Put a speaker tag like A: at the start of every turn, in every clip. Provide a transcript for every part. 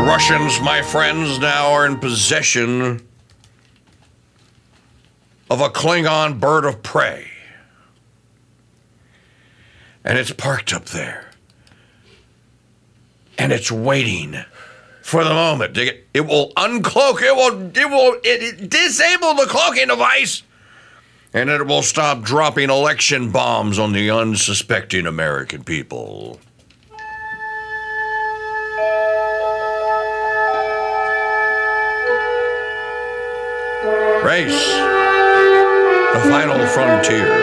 A: The Russians, my friends, now are in possession of a Klingon bird of prey. And it's parked up there. And it's waiting for the moment. get- It will uncloak, it will, it will it, it disable the cloaking device. And it will stop dropping election bombs on the unsuspecting American people. Race, the final frontier.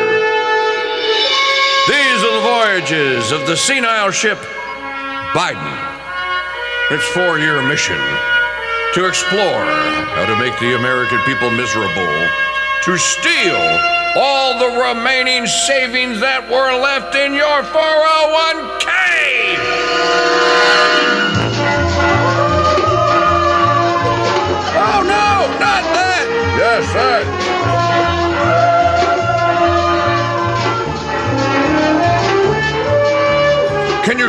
A: These are the voyages of the senile ship Biden. Its four year mission to explore how to make the American people miserable, to steal all the remaining savings that were left in your 401k.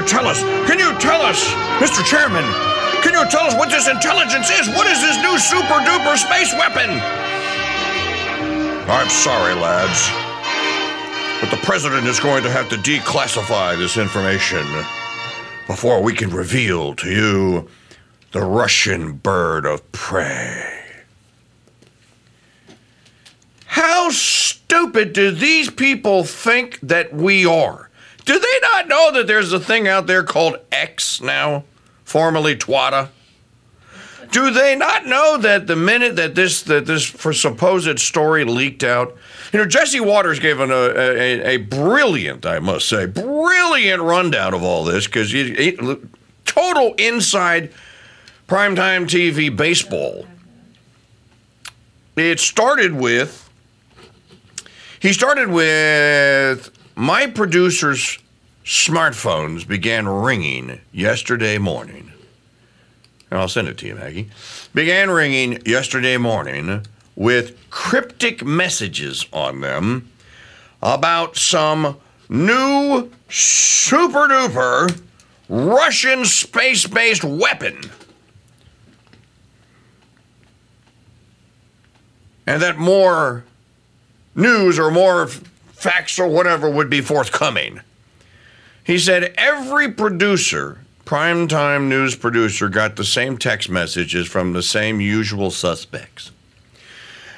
A: Tell us? Can you tell us, Mr. Chairman? Can you tell us what this intelligence is? What is this new super duper space weapon? I'm sorry, lads. But the president is going to have to declassify this information before we can reveal to you the Russian bird of prey. How stupid do these people think that we are? Do they not know that there's a thing out there called X now, formerly Twata? Do they not know that the minute that this that this supposed story leaked out, you know, Jesse Watters gave an, a, a, a brilliant, I must say, brilliant rundown of all this because total inside primetime TV baseball. It started with he started with my producer's smartphones began ringing yesterday morning. And I'll send it to you, Maggie. Began ringing yesterday morning with cryptic messages on them about some new super duper Russian space based weapon. And that more news or more facts or whatever would be forthcoming. He said every producer, primetime news producer, got the same text messages from the same usual suspects.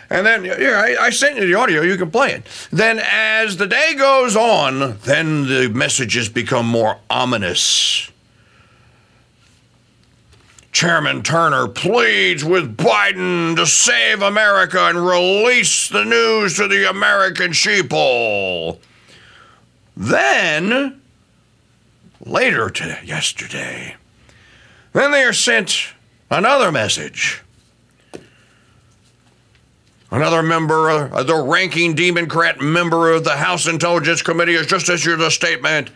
A: And then, yeah, I, I sent you the audio, you can play it. Then, as the day goes on, then the messages become more ominous. Chairman Turner pleads with Biden to save America and release the news to the American sheeple. Then, later to yesterday, then they are sent another message. Another member, uh, the ranking Democrat member of the House Intelligence Committee, has just issued a statement.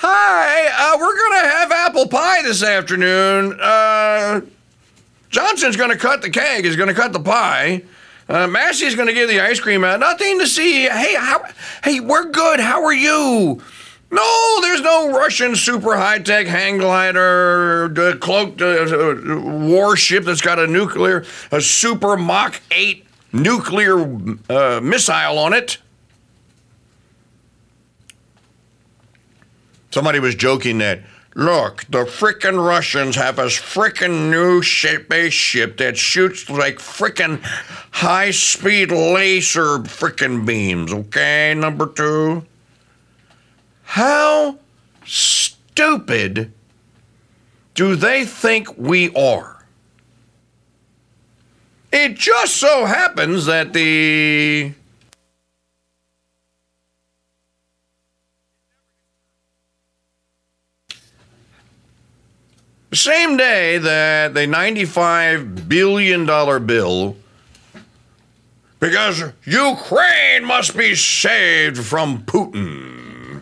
A: Hi, uh, we're going to have apple pie this afternoon. Uh, Johnson's going to cut the cake, he's going to cut the pie. Uh, Massey's going to give the ice cream out. Nothing to see. Hey, how, hey, we're good. How are you? No, there's no Russian super high tech hang glider, uh, cloaked uh, warship that's got a nuclear, a super Mach 8 nuclear uh, missile on it. Somebody was joking that, look, the frickin' Russians have a frickin' new spaceship that shoots like frickin' high speed laser frickin' beams, okay, number two? How stupid do they think we are? It just so happens that the The same day that the $95 billion bill, because Ukraine must be saved from Putin.